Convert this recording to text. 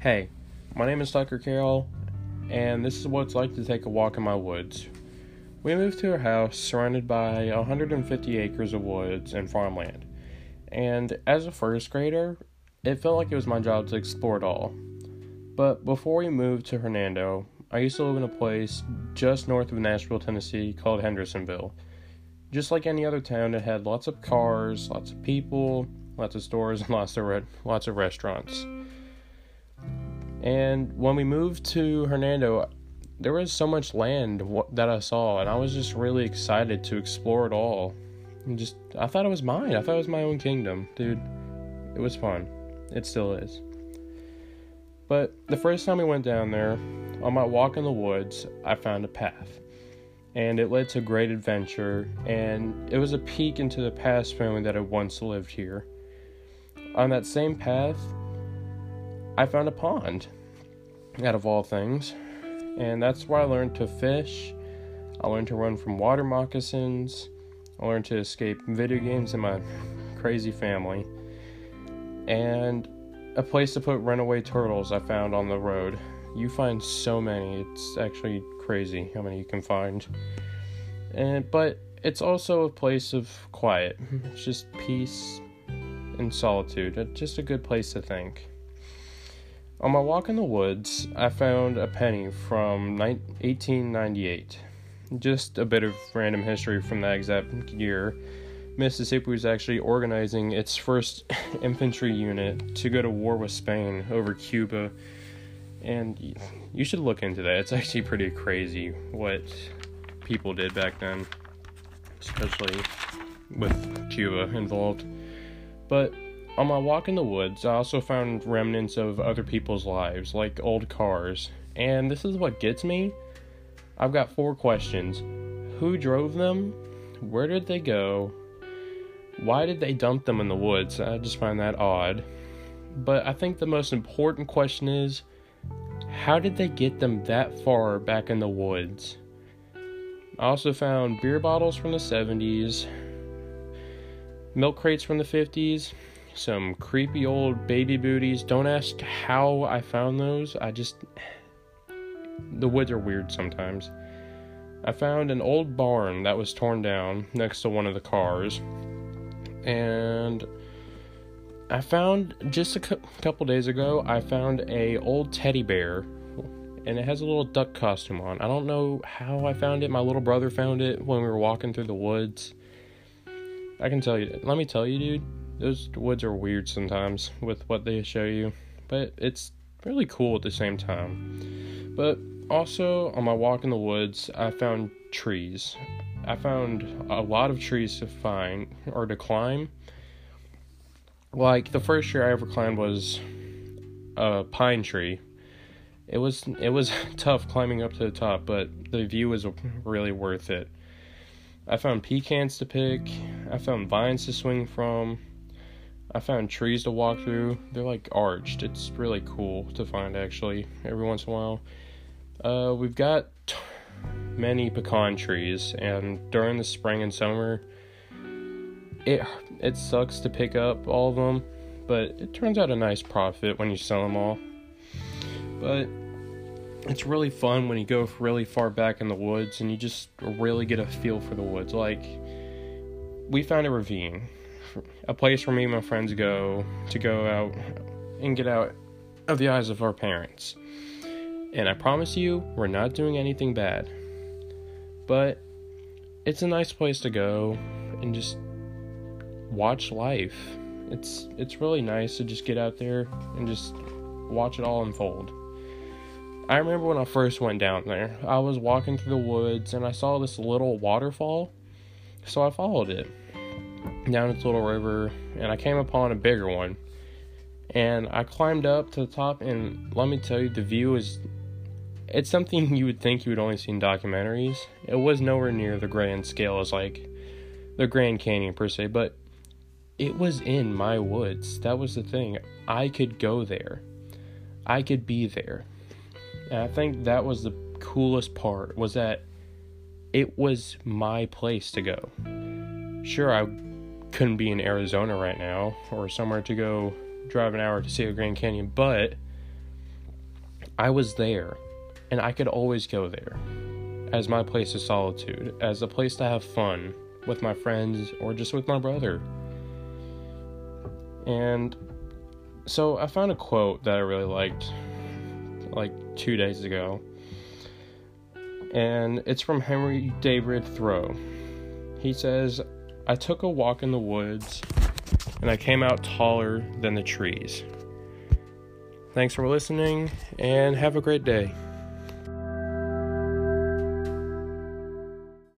Hey, my name is Tucker Carroll, and this is what it's like to take a walk in my woods. We moved to a house surrounded by 150 acres of woods and farmland, and as a first grader, it felt like it was my job to explore it all. But before we moved to Hernando, I used to live in a place just north of Nashville, Tennessee called Hendersonville. Just like any other town, it had lots of cars, lots of people, lots of stores, and lots of re- lots of restaurants. And when we moved to Hernando, there was so much land that I saw, and I was just really excited to explore it all. And just, I thought it was mine. I thought it was my own kingdom, dude. It was fun. It still is. But the first time we went down there, on my walk in the woods, I found a path. And it led to a great adventure, and it was a peek into the past family that had once lived here. On that same path, I found a pond, out of all things. And that's where I learned to fish. I learned to run from water moccasins. I learned to escape video games and my crazy family. And a place to put runaway turtles I found on the road. You find so many, it's actually crazy how many you can find. And but it's also a place of quiet. It's just peace and solitude. Just a good place to think. On my walk in the woods, I found a penny from 1898. Just a bit of random history from that exact year. Mississippi was actually organizing its first infantry unit to go to war with Spain over Cuba. And you should look into that. It's actually pretty crazy what people did back then, especially with Cuba involved. But on my walk in the woods, I also found remnants of other people's lives, like old cars. And this is what gets me. I've got four questions Who drove them? Where did they go? Why did they dump them in the woods? I just find that odd. But I think the most important question is how did they get them that far back in the woods? I also found beer bottles from the 70s, milk crates from the 50s, some creepy old baby booties. Don't ask how I found those. I just. The woods are weird sometimes. I found an old barn that was torn down next to one of the cars. And I found just a cu- couple days ago, I found a old teddy bear and it has a little duck costume on. I don't know how I found it. My little brother found it when we were walking through the woods. I can tell you, let me tell you, dude, those woods are weird sometimes with what they show you, but it's really cool at the same time. But also, on my walk in the woods, I found trees. I found a lot of trees to find or to climb. Like the first tree I ever climbed was a pine tree. It was it was tough climbing up to the top, but the view was really worth it. I found pecans to pick. I found vines to swing from. I found trees to walk through. They're like arched. It's really cool to find actually every once in a while. Uh, we've got t- many pecan trees, and during the spring and summer, it it sucks to pick up all of them, but it turns out a nice profit when you sell them all. But it's really fun when you go really far back in the woods and you just really get a feel for the woods. Like we found a ravine a place where me and my friends go to go out and get out of the eyes of our parents. And I promise you, we're not doing anything bad. But it's a nice place to go and just watch life. It's it's really nice to just get out there and just watch it all unfold. I remember when I first went down there. I was walking through the woods and I saw this little waterfall. So I followed it down its little river and I came upon a bigger one. And I climbed up to the top and let me tell you the view is it's something you would think you would only see in documentaries. It was nowhere near the grand scale as like the Grand Canyon per se, but it was in my woods. That was the thing. I could go there. I could be there. And I think that was the coolest part was that it was my place to go. Sure, I couldn't be in Arizona right now or somewhere to go drive an hour to see a Grand Canyon, but I was there, and I could always go there as my place of solitude, as a place to have fun with my friends or just with my brother. And so I found a quote that I really liked like two days ago. And it's from Henry David Thoreau. He says, I took a walk in the woods and I came out taller than the trees. Thanks for listening and have a great day.